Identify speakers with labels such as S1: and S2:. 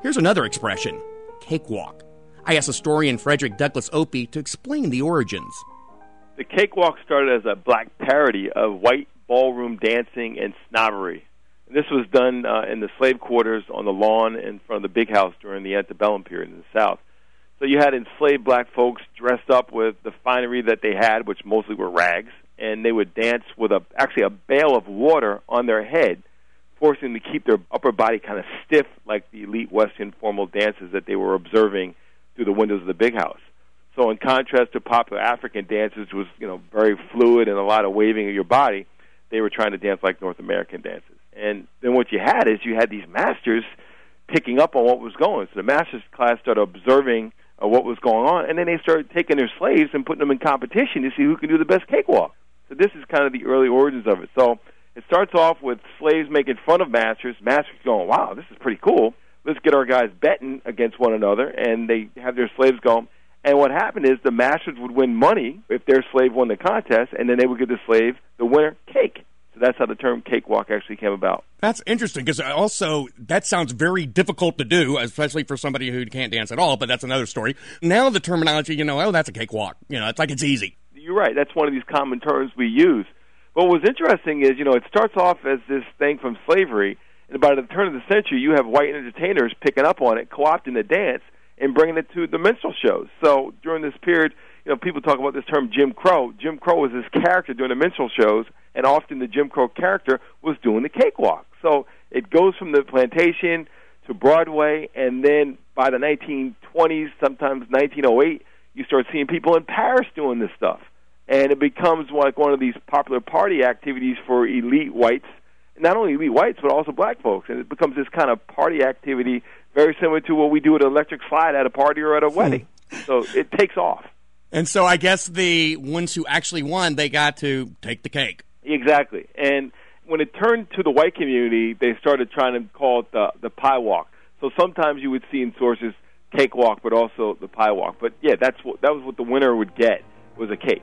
S1: Here's another expression cakewalk. I asked historian Frederick Douglass Opie to explain the origins.
S2: The cakewalk started as a black parody of white ballroom dancing and snobbery. This was done uh, in the slave quarters on the lawn in front of the big house during the antebellum period in the South. So you had enslaved black folks dressed up with the finery that they had, which mostly were rags, and they would dance with a actually a bale of water on their head, forcing them to keep their upper body kind of stiff, like the elite Western formal dances that they were observing through the windows of the big house. So, in contrast to popular African dances, which was you know very fluid and a lot of waving of your body, they were trying to dance like North American dances. And then what you had is you had these masters picking up on what was going. So the masters class started observing uh, what was going on, and then they started taking their slaves and putting them in competition to see who can do the best cakewalk. So this is kind of the early origins of it. So starts off with slaves making fun of masters, masters going, "Wow, this is pretty cool. Let's get our guys betting against one another," and they have their slaves go. And what happened is the masters would win money if their slave won the contest, and then they would give the slave, the winner, cake. So that's how the term cakewalk actually came about.
S1: That's interesting because also that sounds very difficult to do, especially for somebody who can't dance at all. But that's another story. Now the terminology, you know, oh, that's a cakewalk. You know, it's like it's easy.
S2: You're right. That's one of these common terms we use. But was interesting is, you know, it starts off as this thing from slavery, and by the turn of the century, you have white entertainers picking up on it, co-opting the dance, and bringing it to the minstrel shows. So during this period, you know, people talk about this term Jim Crow. Jim Crow was this character during the minstrel shows, and often the Jim Crow character was doing the cakewalk. So it goes from the plantation to Broadway, and then by the 1920s, sometimes 1908, you start seeing people in Paris doing this stuff, and it becomes like one of these popular party activities for elite whites. Not only elite whites, but also black folks, and it becomes this kind of party activity, very similar to what we do at electric slide at a party or at a wedding. Hmm. so it takes off.
S1: And so I guess the ones who actually won, they got to take the cake.
S2: Exactly. And when it turned to the white community, they started trying to call it the the pie walk. So sometimes you would see in sources cake walk, but also the pie walk. But yeah, that's what that was what the winner would get was a cake.